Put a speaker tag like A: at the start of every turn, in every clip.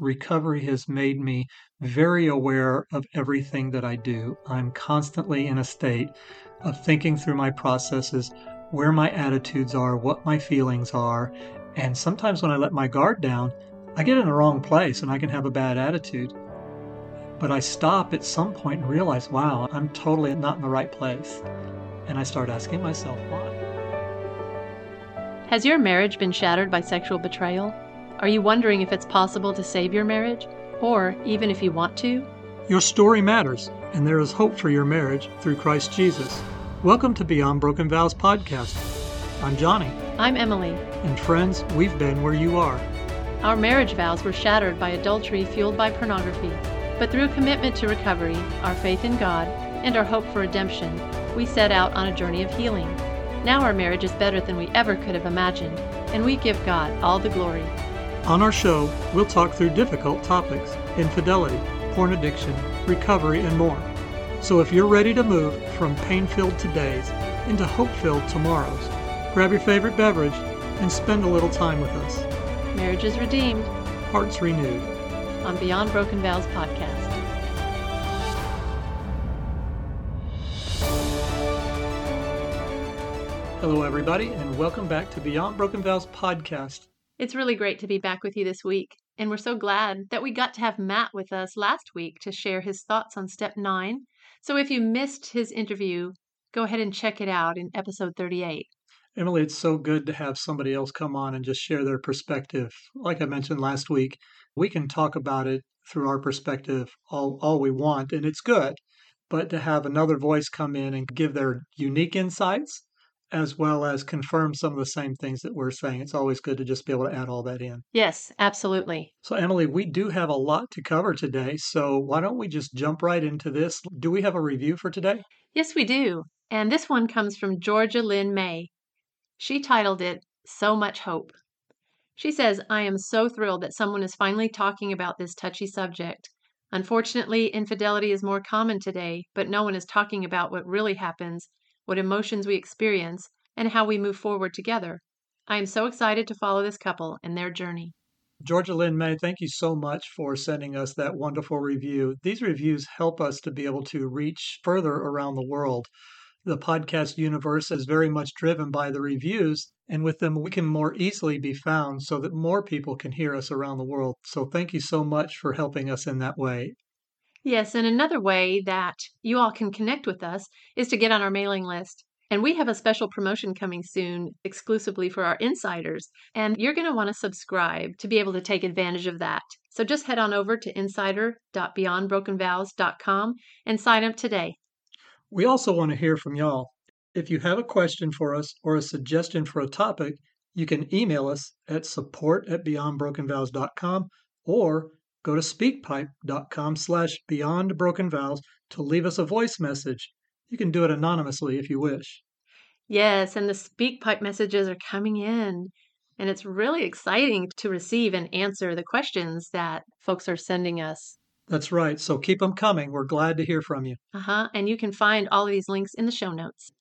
A: recovery has made me very aware of everything that I do. I'm constantly in a state of thinking through my processes, where my attitudes are, what my feelings are. And sometimes when I let my guard down, I get in the wrong place and I can have a bad attitude. But I stop at some point and realize, wow, I'm totally not in the right place. And I start asking myself why.
B: Has your marriage been shattered by sexual betrayal? Are you wondering if it's possible to save your marriage? Or even if you want to?
A: Your story matters, and there is hope for your marriage through Christ Jesus. Welcome to Beyond Broken Vows podcast. I'm Johnny.
B: I'm Emily.
A: And friends, we've been where you are.
B: Our marriage vows were shattered by adultery fueled by pornography. But through commitment to recovery, our faith in God, and our hope for redemption, we set out on a journey of healing. Now our marriage is better than we ever could have imagined, and we give God all the glory.
A: On our show, we'll talk through difficult topics infidelity, porn addiction, recovery, and more. So if you're ready to move from pain filled todays into hope filled tomorrows, grab your favorite beverage and spend a little time with us.
B: Marriage is redeemed,
A: hearts renewed.
B: On Beyond Broken Vows podcast.
A: Hello, everybody, and welcome back to Beyond Broken Vows podcast.
B: It's really great to be back with you this week, and we're so glad that we got to have Matt with us last week to share his thoughts on step nine. So if you missed his interview, go ahead and check it out in episode 38.
A: Emily, it's so good to have somebody else come on and just share their perspective. Like I mentioned last week, we can talk about it through our perspective all, all we want, and it's good. But to have another voice come in and give their unique insights as well as confirm some of the same things that we're saying. It's always good to just be able to add all that in.
B: Yes, absolutely.
A: So, Emily, we do have a lot to cover today. So, why don't we just jump right into this? Do we have a review for today?
B: Yes, we do. And this one comes from Georgia Lynn May. She titled it So Much Hope. She says, I am so thrilled that someone is finally talking about this touchy subject. Unfortunately, infidelity is more common today, but no one is talking about what really happens what emotions we experience, and how we move forward together. I am so excited to follow this couple and their journey.
A: Georgia Lynn May, thank you so much for sending us that wonderful review. These reviews help us to be able to reach further around the world. The podcast universe is very much driven by the reviews, and with them, we can more easily be found so that more people can hear us around the world. So, thank you so much for helping us in that way.
B: Yes, and another way that you all can connect with us is to get on our mailing list. And we have a special promotion coming soon exclusively for our insiders. And you're going to want to subscribe to be able to take advantage of that. So just head on over to insider.beyondbrokenvows.com and sign up today.
A: We also want to hear from y'all. If you have a question for us or a suggestion for a topic, you can email us at support at beyondbrokenvows.com or go to speakpipe.com slash beyond broken vows to leave us a voice message. You can do it anonymously if you wish.
B: Yes, and the SpeakPipe messages are coming in. And it's really exciting to receive and answer the questions that folks are sending us.
A: That's right. So keep them coming. We're glad to hear from you.
B: Uh huh. And you can find all of these links in the show notes.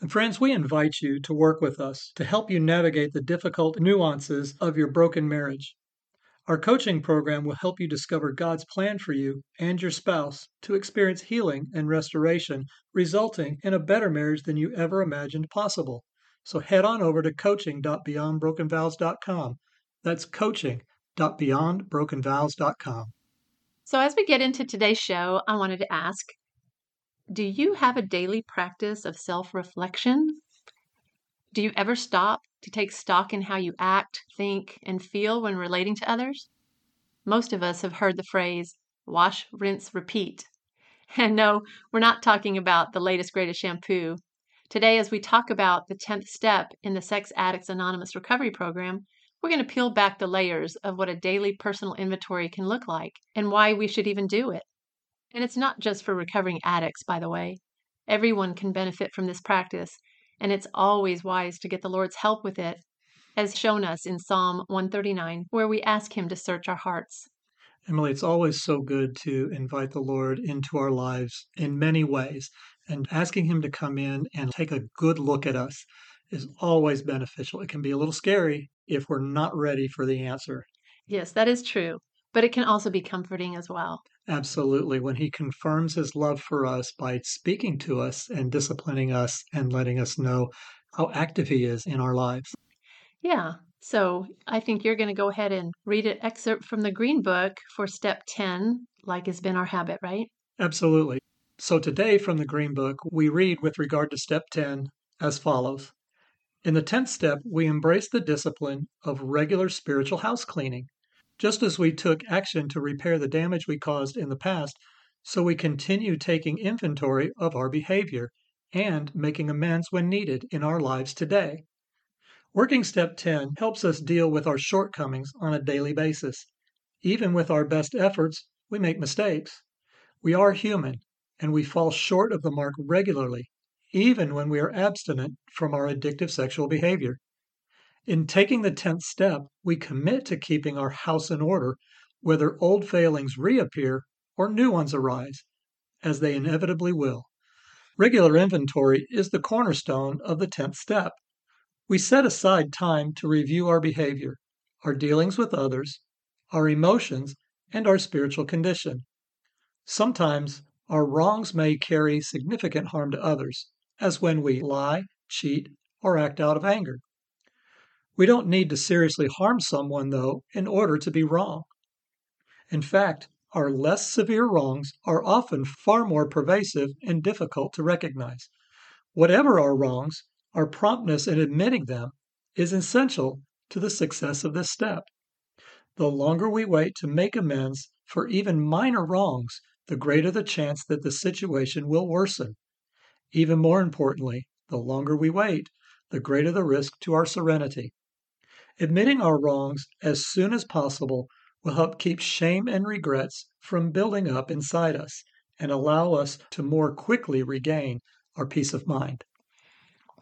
A: And friends, we invite you to work with us to help you navigate the difficult nuances of your broken marriage. Our coaching program will help you discover God's plan for you and your spouse to experience healing and restoration, resulting in a better marriage than you ever imagined possible. So head on over to coaching.beyondbrokenvows.com. That's coaching.beyondbrokenvows.com.
B: So, as we get into today's show, I wanted to ask Do you have a daily practice of self reflection? Do you ever stop to take stock in how you act, think, and feel when relating to others? Most of us have heard the phrase wash, rinse, repeat. And no, we're not talking about the latest, greatest shampoo. Today, as we talk about the 10th step in the Sex Addicts Anonymous Recovery Program, we're going to peel back the layers of what a daily personal inventory can look like and why we should even do it. And it's not just for recovering addicts, by the way. Everyone can benefit from this practice, and it's always wise to get the Lord's help with it, as shown us in Psalm 139, where we ask Him to search our hearts.
A: Emily, it's always so good to invite the Lord into our lives in many ways, and asking Him to come in and take a good look at us is always beneficial. It can be a little scary if we're not ready for the answer.
B: Yes, that is true. But it can also be comforting as well.
A: Absolutely. When he confirms his love for us by speaking to us and disciplining us and letting us know how active he is in our lives.
B: Yeah. So I think you're going to go ahead and read an excerpt from the Green Book for step 10, like has been our habit, right?
A: Absolutely. So today from the Green Book, we read with regard to step 10 as follows. In the 10th step, we embrace the discipline of regular spiritual house cleaning. Just as we took action to repair the damage we caused in the past, so we continue taking inventory of our behavior and making amends when needed in our lives today. Working step 10 helps us deal with our shortcomings on a daily basis. Even with our best efforts, we make mistakes. We are human and we fall short of the mark regularly, even when we are abstinent from our addictive sexual behavior. In taking the 10th step, we commit to keeping our house in order, whether old failings reappear or new ones arise, as they inevitably will. Regular inventory is the cornerstone of the 10th step. We set aside time to review our behavior, our dealings with others, our emotions, and our spiritual condition. Sometimes our wrongs may carry significant harm to others, as when we lie, cheat, or act out of anger. We don't need to seriously harm someone, though, in order to be wrong. In fact, our less severe wrongs are often far more pervasive and difficult to recognize. Whatever our wrongs, our promptness in admitting them is essential to the success of this step. The longer we wait to make amends for even minor wrongs, the greater the chance that the situation will worsen. Even more importantly, the longer we wait, the greater the risk to our serenity. Admitting our wrongs as soon as possible will help keep shame and regrets from building up inside us and allow us to more quickly regain our peace of mind.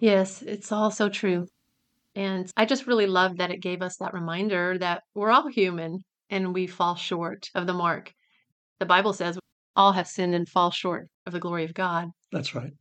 B: Yes, it's all so true. And I just really love that it gave us that reminder that we're all human and we fall short of the mark. The Bible says all have sinned and fall short of the glory of God.
A: That's right.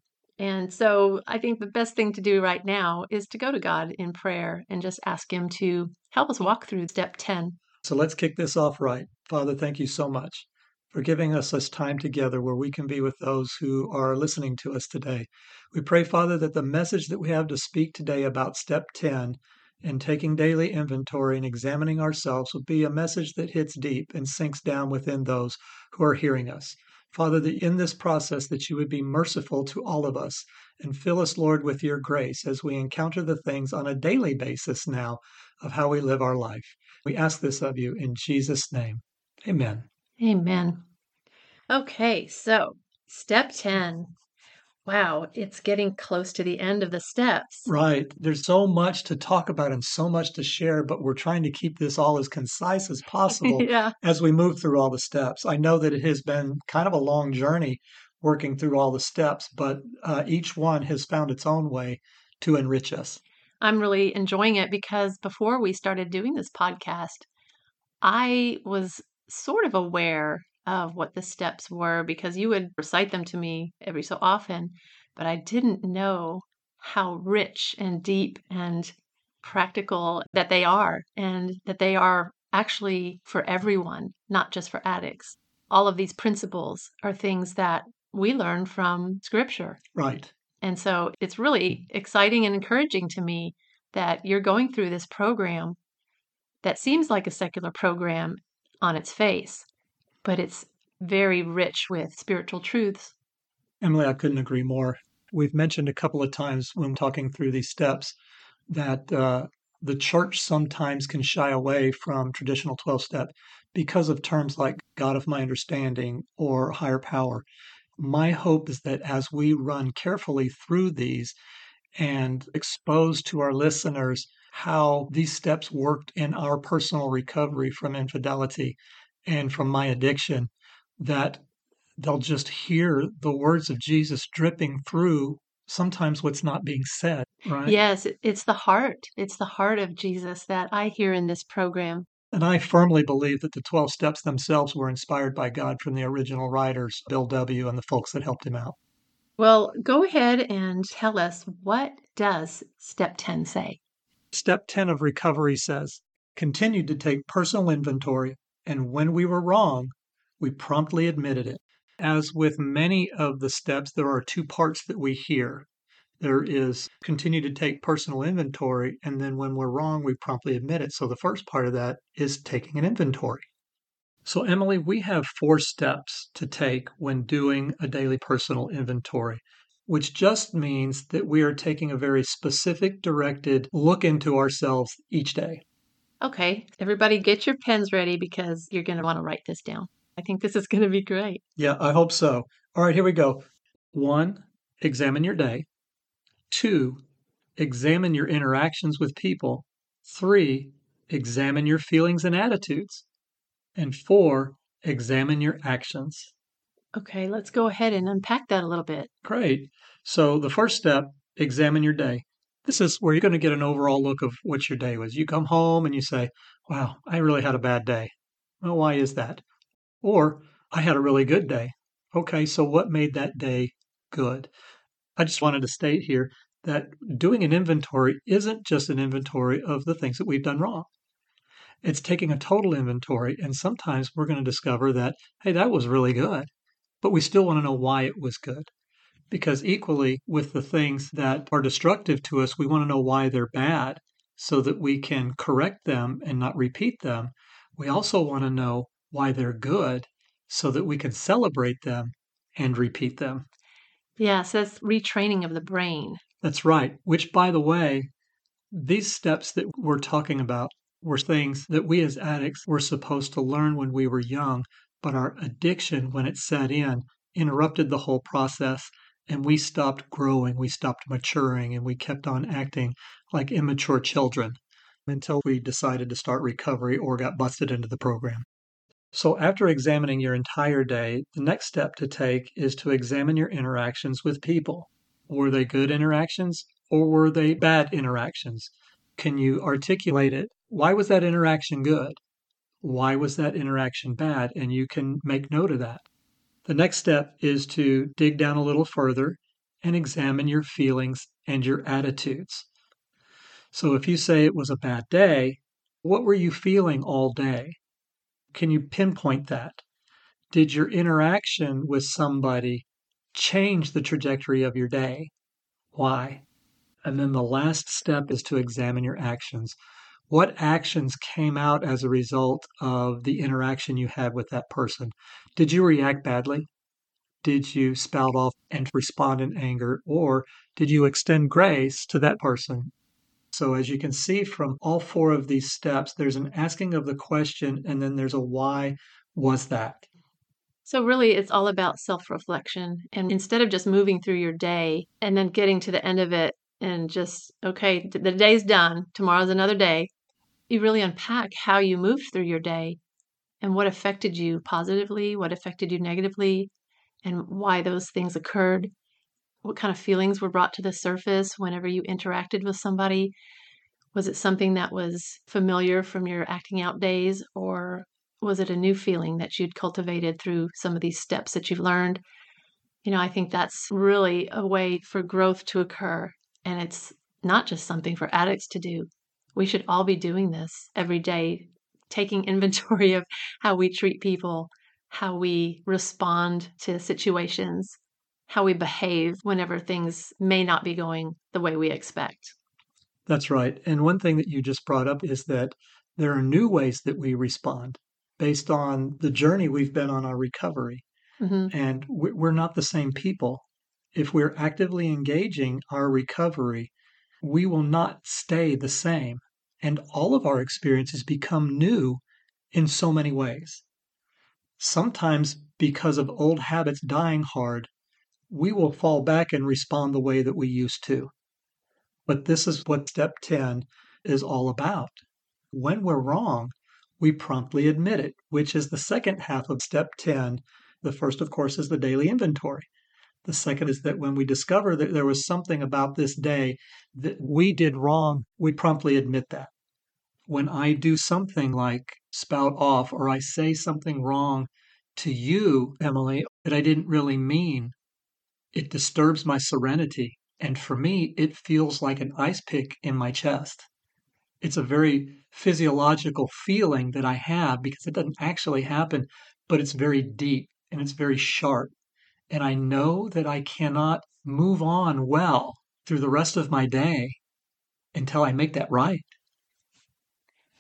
B: And so I think the best thing to do right now is to go to God in prayer and just ask Him to help us walk through step 10.
A: So let's kick this off right. Father, thank you so much for giving us this time together where we can be with those who are listening to us today. We pray, Father, that the message that we have to speak today about step 10 and taking daily inventory and examining ourselves will be a message that hits deep and sinks down within those who are hearing us. Father, that in this process that you would be merciful to all of us and fill us, Lord, with your grace as we encounter the things on a daily basis now of how we live our life. We ask this of you in Jesus' name. Amen.
B: Amen. Okay, so step 10. Wow, it's getting close to the end of the steps.
A: Right. There's so much to talk about and so much to share, but we're trying to keep this all as concise as possible
B: yeah.
A: as we move through all the steps. I know that it has been kind of a long journey working through all the steps, but uh, each one has found its own way to enrich us.
B: I'm really enjoying it because before we started doing this podcast, I was sort of aware of what the steps were because you would recite them to me every so often, but I didn't know how rich and deep and practical that they are and that they are actually for everyone, not just for addicts. All of these principles are things that we learn from scripture.
A: Right.
B: And so it's really exciting and encouraging to me that you're going through this program that seems like a secular program on its face, but it's very rich with spiritual truths.
A: Emily, I couldn't agree more. We've mentioned a couple of times when talking through these steps that uh, the church sometimes can shy away from traditional 12 step because of terms like God of my understanding or higher power. My hope is that as we run carefully through these and expose to our listeners how these steps worked in our personal recovery from infidelity and from my addiction, that they'll just hear the words of Jesus dripping through sometimes what's not being said, right?
B: Yes, it's the heart. It's the heart of Jesus that I hear in this program.
A: And I firmly believe that the 12 steps themselves were inspired by God from the original writers, Bill W. and the folks that helped him out.
B: Well, go ahead and tell us what does step 10 say?
A: Step 10 of recovery says, continue to take personal inventory And when we were wrong, we promptly admitted it. As with many of the steps, there are two parts that we hear. There is continue to take personal inventory, and then when we're wrong, we promptly admit it. So the first part of that is taking an inventory. So, Emily, we have four steps to take when doing a daily personal inventory, which just means that we are taking a very specific, directed look into ourselves each day.
B: Okay, everybody get your pens ready because you're going to want to write this down. I think this is going to be great.
A: Yeah, I hope so. All right, here we go. One, examine your day. Two, examine your interactions with people. Three, examine your feelings and attitudes. And four, examine your actions.
B: Okay, let's go ahead and unpack that a little bit.
A: Great. So, the first step, examine your day. This is where you're going to get an overall look of what your day was. You come home and you say, Wow, I really had a bad day. Well, why is that? Or, I had a really good day. Okay, so what made that day good? I just wanted to state here that doing an inventory isn't just an inventory of the things that we've done wrong. It's taking a total inventory, and sometimes we're going to discover that, hey, that was really good, but we still want to know why it was good. Because equally, with the things that are destructive to us, we want to know why they're bad so that we can correct them and not repeat them. We also want to know why they're good so that we can celebrate them and repeat them.
B: Yeah, so that's retraining of the brain.
A: That's right. Which, by the way, these steps that we're talking about were things that we as addicts were supposed to learn when we were young, but our addiction, when it set in, interrupted the whole process and we stopped growing, we stopped maturing, and we kept on acting like immature children until we decided to start recovery or got busted into the program. So, after examining your entire day, the next step to take is to examine your interactions with people. Were they good interactions or were they bad interactions? Can you articulate it? Why was that interaction good? Why was that interaction bad? And you can make note of that. The next step is to dig down a little further and examine your feelings and your attitudes. So if you say it was a bad day, what were you feeling all day? Can you pinpoint that? Did your interaction with somebody change the trajectory of your day? Why? And then the last step is to examine your actions. What actions came out as a result of the interaction you had with that person? Did you react badly? Did you spout off and respond in anger? Or did you extend grace to that person? So, as you can see from all four of these steps, there's an asking of the question and then there's a why was that?
B: So, really, it's all about self reflection. And instead of just moving through your day and then getting to the end of it and just, okay, the day's done, tomorrow's another day, you really unpack how you moved through your day and what affected you positively, what affected you negatively, and why those things occurred. What kind of feelings were brought to the surface whenever you interacted with somebody? Was it something that was familiar from your acting out days, or was it a new feeling that you'd cultivated through some of these steps that you've learned? You know, I think that's really a way for growth to occur and it's not just something for addicts to do. We should all be doing this every day, taking inventory of how we treat people, how we respond to situations, how we behave whenever things may not be going the way we expect.
A: That's right. And one thing that you just brought up is that there are new ways that we respond based on the journey we've been on our recovery. Mm-hmm. And we're not the same people if we're actively engaging our recovery, we will not stay the same. And all of our experiences become new in so many ways. Sometimes, because of old habits dying hard, we will fall back and respond the way that we used to. But this is what step 10 is all about. When we're wrong, we promptly admit it, which is the second half of step 10. The first, of course, is the daily inventory. The second is that when we discover that there was something about this day that we did wrong, we promptly admit that. When I do something like spout off or I say something wrong to you, Emily, that I didn't really mean, it disturbs my serenity. And for me, it feels like an ice pick in my chest. It's a very physiological feeling that I have because it doesn't actually happen, but it's very deep and it's very sharp. And I know that I cannot move on well through the rest of my day until I make that right.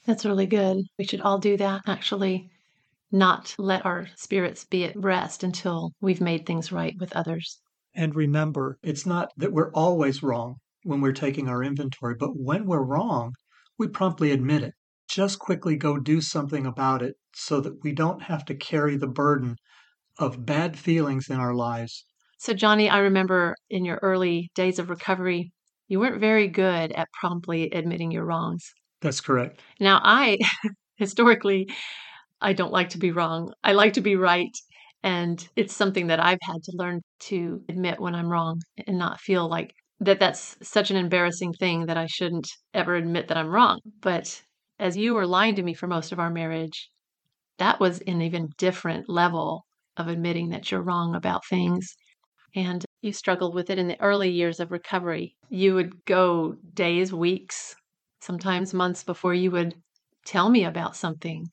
B: That's really good. We should all do that, actually, not let our spirits be at rest until we've made things right with others.
A: And remember, it's not that we're always wrong when we're taking our inventory, but when we're wrong, we promptly admit it. Just quickly go do something about it so that we don't have to carry the burden of bad feelings in our lives.
B: So, Johnny, I remember in your early days of recovery, you weren't very good at promptly admitting your wrongs.
A: That's correct.
B: Now, I historically, I don't like to be wrong. I like to be right. And it's something that I've had to learn to admit when I'm wrong and not feel like that that's such an embarrassing thing that I shouldn't ever admit that I'm wrong. But as you were lying to me for most of our marriage, that was an even different level of admitting that you're wrong about things. And you struggled with it in the early years of recovery. You would go days, weeks, sometimes months before you would tell me about something.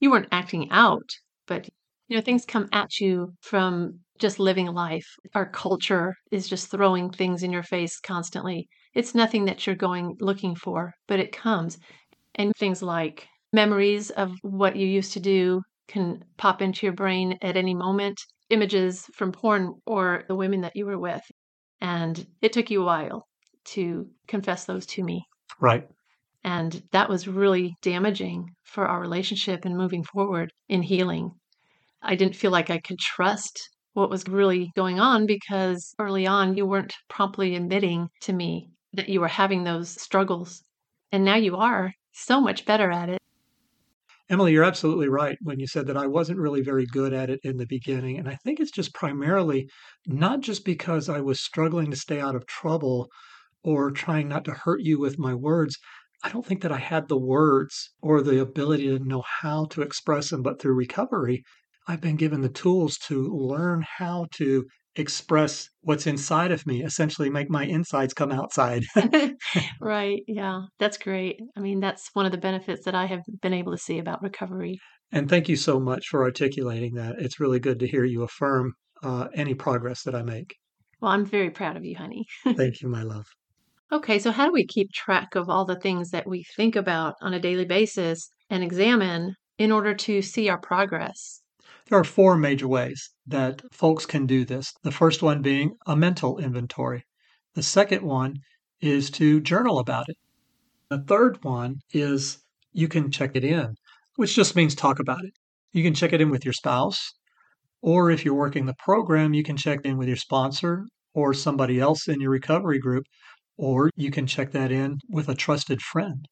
B: You weren't acting out, but you know, things come at you from just living life. Our culture is just throwing things in your face constantly. It's nothing that you're going looking for, but it comes. And things like memories of what you used to do can pop into your brain at any moment, images from porn or the women that you were with. And it took you a while to confess those to me.
A: Right.
B: And that was really damaging for our relationship and moving forward in healing. I didn't feel like I could trust what was really going on because early on you weren't promptly admitting to me that you were having those struggles. And now you are so much better at it.
A: Emily, you're absolutely right when you said that I wasn't really very good at it in the beginning. And I think it's just primarily not just because I was struggling to stay out of trouble or trying not to hurt you with my words. I don't think that I had the words or the ability to know how to express them, but through recovery, I've been given the tools to learn how to express what's inside of me, essentially make my insides come outside.
B: right. Yeah. That's great. I mean, that's one of the benefits that I have been able to see about recovery.
A: And thank you so much for articulating that. It's really good to hear you affirm uh, any progress that I make.
B: Well, I'm very proud of you, honey.
A: thank you, my love.
B: Okay, so how do we keep track of all the things that we think about on a daily basis and examine in order to see our progress?
A: There are four major ways that folks can do this. The first one being a mental inventory. The second one is to journal about it. The third one is you can check it in, which just means talk about it. You can check it in with your spouse, or if you're working the program, you can check in with your sponsor or somebody else in your recovery group, or you can check that in with a trusted friend.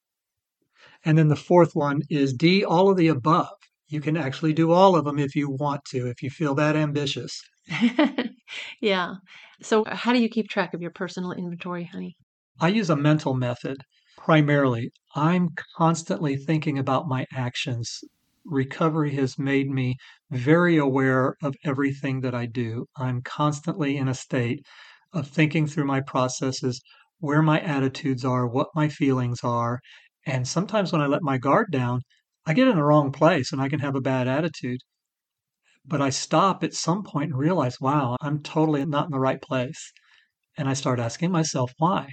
A: And then the fourth one is D, all of the above you can actually do all of them if you want to, if you feel that ambitious.
B: yeah. So, uh, how do you keep track of your personal inventory, honey?
A: I use a mental method primarily. I'm constantly thinking about my actions. Recovery has made me very aware of everything that I do. I'm constantly in a state of thinking through my processes, where my attitudes are, what my feelings are. And sometimes when I let my guard down, I get in the wrong place and I can have a bad attitude. But I stop at some point and realize, wow, I'm totally not in the right place. And I start asking myself why.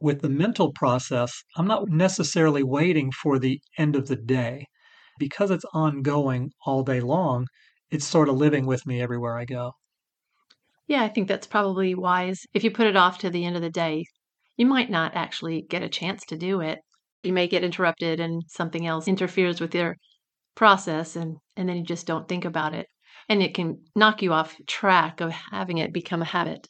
A: With the mental process, I'm not necessarily waiting for the end of the day. Because it's ongoing all day long, it's sort of living with me everywhere I go.
B: Yeah, I think that's probably wise. If you put it off to the end of the day, you might not actually get a chance to do it you may get interrupted and something else interferes with your process and and then you just don't think about it. And it can knock you off track of having it become a habit.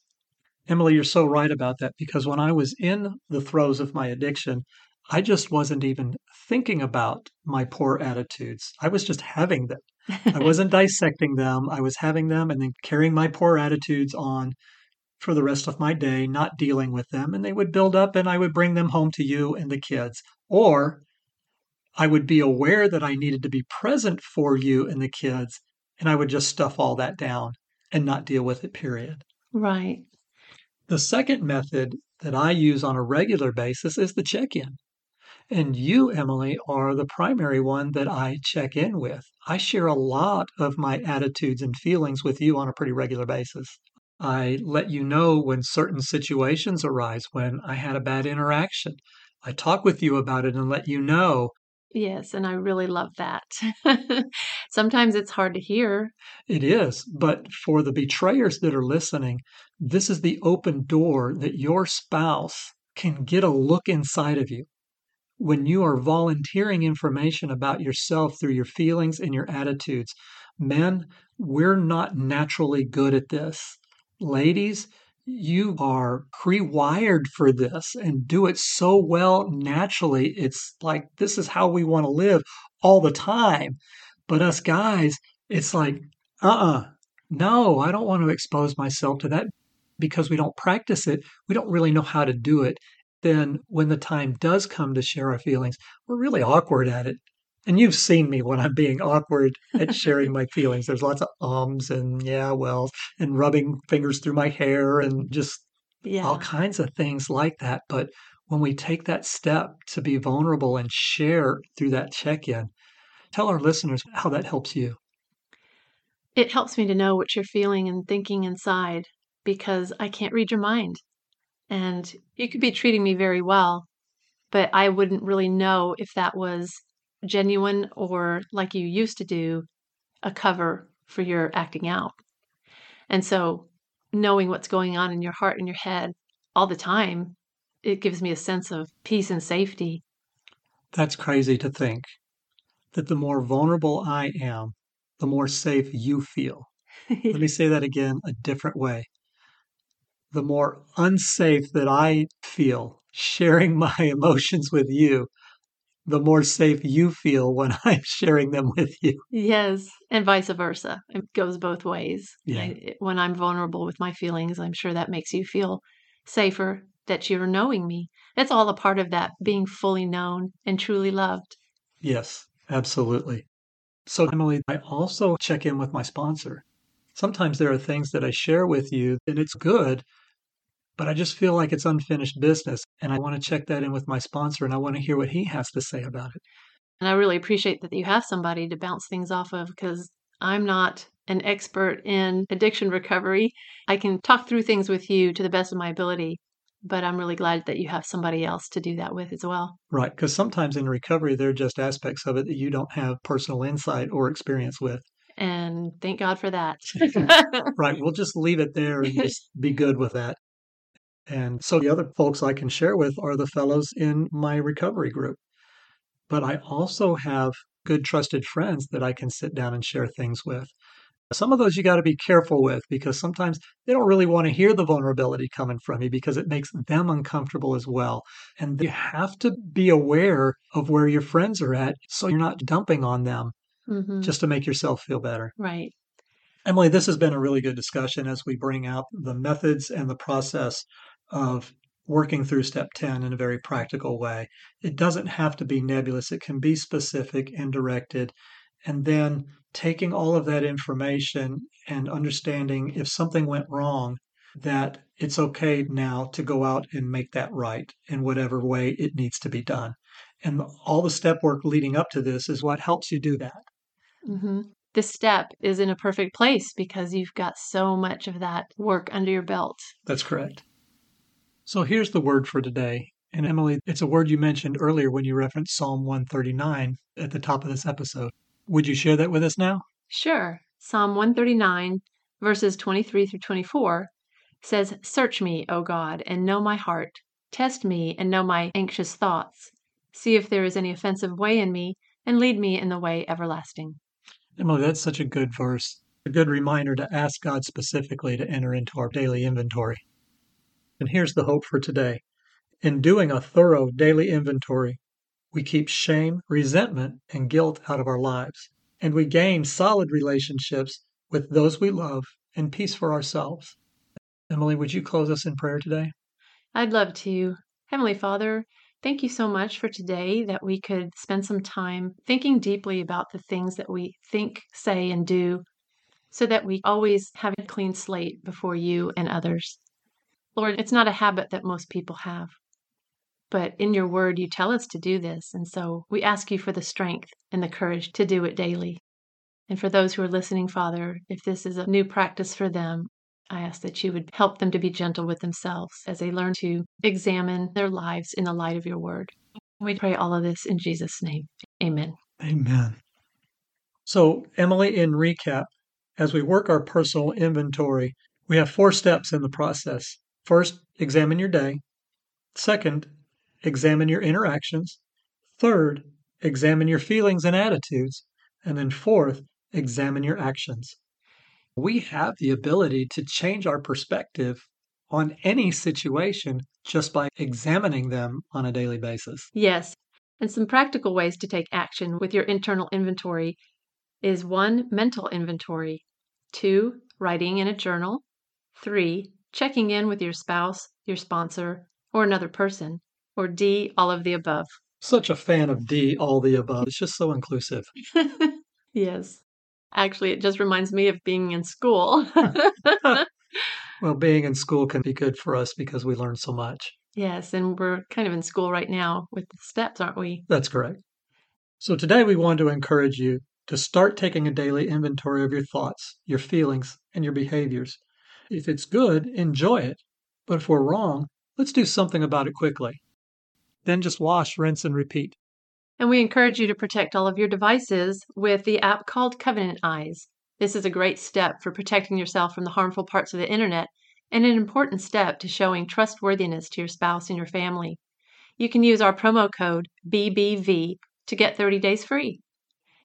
A: Emily you're so right about that because when i was in the throes of my addiction i just wasn't even thinking about my poor attitudes. I was just having them. I wasn't dissecting them. I was having them and then carrying my poor attitudes on for the rest of my day, not dealing with them, and they would build up and I would bring them home to you and the kids. Or I would be aware that I needed to be present for you and the kids, and I would just stuff all that down and not deal with it, period.
B: Right.
A: The second method that I use on a regular basis is the check in. And you, Emily, are the primary one that I check in with. I share a lot of my attitudes and feelings with you on a pretty regular basis. I let you know when certain situations arise, when I had a bad interaction. I talk with you about it and let you know.
B: Yes, and I really love that. Sometimes it's hard to hear.
A: It is, but for the betrayers that are listening, this is the open door that your spouse can get a look inside of you when you are volunteering information about yourself through your feelings and your attitudes. Men, we're not naturally good at this. Ladies, you are pre wired for this and do it so well naturally. It's like this is how we want to live all the time. But us guys, it's like, uh uh no, I don't want to expose myself to that because we don't practice it. We don't really know how to do it then when the time does come to share our feelings, we're really awkward at it. And you've seen me when I'm being awkward at sharing my feelings. There's lots of ums and yeah, well, and rubbing fingers through my hair and just
B: Yeah.
A: all kinds of things like that. But when we take that step to be vulnerable and share through that check in, tell our listeners how that helps you.
B: It helps me to know what you're feeling and thinking inside because I can't read your mind. And you could be treating me very well, but I wouldn't really know if that was genuine or like you used to do, a cover for your acting out. And so knowing what's going on in your heart and your head all the time, it gives me a sense of peace and safety.
A: That's crazy to think that the more vulnerable I am, the more safe you feel. Let me say that again a different way. The more unsafe that I feel sharing my emotions with you, the more safe you feel when I'm sharing them with you.
B: Yes, and vice versa. It goes both ways.
A: Yeah.
B: I- when I'm vulnerable with my feelings, I'm sure that makes you feel safer that you're knowing me. It's all a part of that being fully known and truly loved.
A: Yes, absolutely. So, Emily, I also check in with my sponsor. Sometimes there are things that I share with you and it's good, but I just feel like it's unfinished business. And I want to check that in with my sponsor and I want to hear what he has to say about it.
B: And I really appreciate that you have somebody to bounce things off of because I'm not an expert in addiction recovery. I can talk through things with you to the best of my ability, but I'm really glad that you have somebody else to do that with as well.
A: Right. Because sometimes in recovery, there are just aspects of it that you don't have personal insight or experience with.
B: And thank God for that.
A: Right. We'll just leave it there and just be good with that. And so the other folks I can share with are the fellows in my recovery group. But I also have good, trusted friends that I can sit down and share things with. Some of those you got to be careful with because sometimes they don't really want to hear the vulnerability coming from you because it makes them uncomfortable as well. And you have to be aware of where your friends are at so you're not dumping on them
B: Mhm.
A: just to make yourself feel better.
B: Right.
A: Emily, this has been a really good discussion as we bring out the methods and the process of working through step 10 in a very practical way. It doesn't have to be nebulous, it can be specific and directed. And then taking all of that information and understanding if something went wrong, that it's okay now to go out and make that right in whatever way it needs to be done. And all the step work leading up to this is what helps you do that.
B: hmm This step is in a perfect place because you've got so much of that work under your belt.
A: That's correct. So here's the word for today. And Emily, it's a word you mentioned earlier when you referenced Psalm 139 at the top of this episode. Would you share that with us now?
B: Sure. Psalm 139, verses 23 through 24 says, Search me, O God, and know my heart. Test me and know my anxious thoughts. See if there is any offensive way in me, and lead me in the way everlasting.
A: Emily, that's such a good verse. A good reminder to ask God specifically to enter into our daily inventory. And here's the hope for today. In doing a thorough daily inventory, we keep shame, resentment, and guilt out of our lives, and we gain solid relationships with those we love and peace for ourselves. Emily, would you close us in prayer today?
B: I'd love to. Heavenly Father, thank you so much for today that we could spend some time thinking deeply about the things that we think, say, and do so that we always have a clean slate before you and others. Lord, it's not a habit that most people have. But in your word, you tell us to do this. And so we ask you for the strength and the courage to do it daily. And for those who are listening, Father, if this is a new practice for them, I ask that you would help them to be gentle with themselves as they learn to examine their lives in the light of your word. We pray all of this in Jesus' name. Amen.
A: Amen. So, Emily, in recap, as we work our personal inventory, we have four steps in the process. First, examine your day. Second, examine your interactions. Third, examine your feelings and attitudes. And then fourth, examine your actions. We have the ability to change our perspective on any situation just by examining them on a daily basis.
B: Yes. And some practical ways to take action with your internal inventory is one, mental inventory, two, writing in a journal, three, checking in with your spouse, your sponsor, or another person, or D, all of the above.
A: Such a fan of D, all the above. It's just so inclusive.
B: yes. Actually, it just reminds me of being in school.
A: well, being in school can be good for us because we learn so much.
B: Yes, and we're kind of in school right now with the steps, aren't we?
A: That's correct. So today we want to encourage you to start taking a daily inventory of your thoughts, your feelings, and your behaviors. If it's good, enjoy it. But if we're wrong, let's do something about it quickly. Then just wash, rinse, and repeat.
B: And we encourage you to protect all of your devices with the app called Covenant Eyes. This is a great step for protecting yourself from the harmful parts of the internet and an important step to showing trustworthiness to your spouse and your family. You can use our promo code BBV to get 30 days free.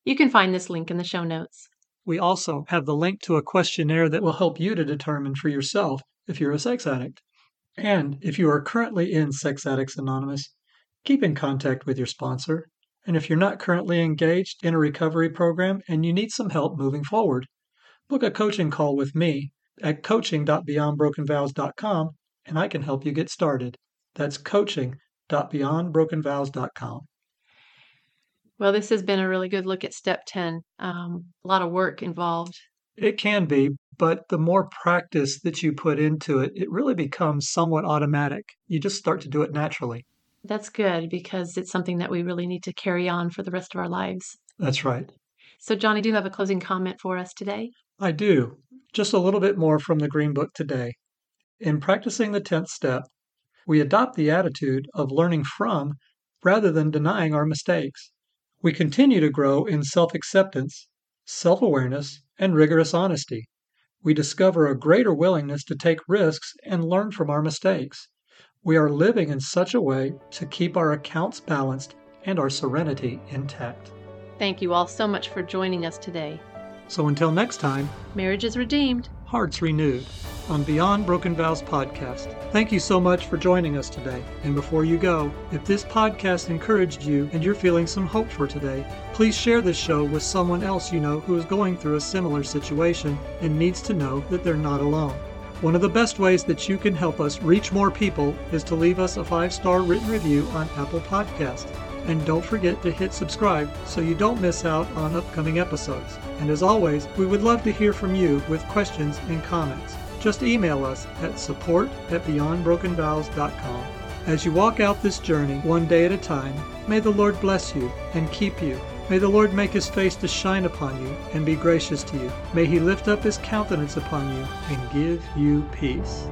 B: You can find this link in the show notes.
A: We also have the link to a questionnaire that will help you to determine for yourself if you're a sex addict. And if you are currently in Sex Addicts Anonymous, keep in contact with your sponsor and if you're not currently engaged in a recovery program and you need some help moving forward, book a coaching call with me at coaching.beyondbrokenvows.com and I can help you get started. That's coaching.beyondbrokenvows.com.
B: Well, this has been a really good look at step 10. Um, a lot of work involved.
A: It can be, but the more practice that you put into it, it really becomes somewhat automatic. You just start to do it naturally.
B: That's good because it's something that we really need to carry on for the rest of our lives.
A: That's right.
B: So, Johnny, do you have a closing comment for us today?
A: I do. Just a little bit more from the Green Book today. In practicing the 10th step, we adopt the attitude of learning from rather than denying our mistakes. We continue to grow in self acceptance, self awareness, and rigorous honesty. We discover a greater willingness to take risks and learn from our mistakes. We are living in such a way to keep our accounts balanced and our serenity intact.
B: Thank you all so much for joining us today.
A: So until next time,
B: marriage is redeemed,
A: hearts renewed on Beyond Broken Vows podcast. Thank you so much for joining us today. And before you go, if this podcast encouraged you and you're feeling some hope for today, please share this show with someone else you know who is going through a similar situation and needs to know that they're not alone. One of the best ways that you can help us reach more people is to leave us a five star written review on Apple Podcast. And don't forget to hit subscribe so you don't miss out on upcoming episodes. And as always, we would love to hear from you with questions and comments. Just email us at support at beyondbrokenvows.com. As you walk out this journey one day at a time, may the Lord bless you and keep you. May the Lord make his face to shine upon you and be gracious to you. May he lift up his countenance upon you and give you peace.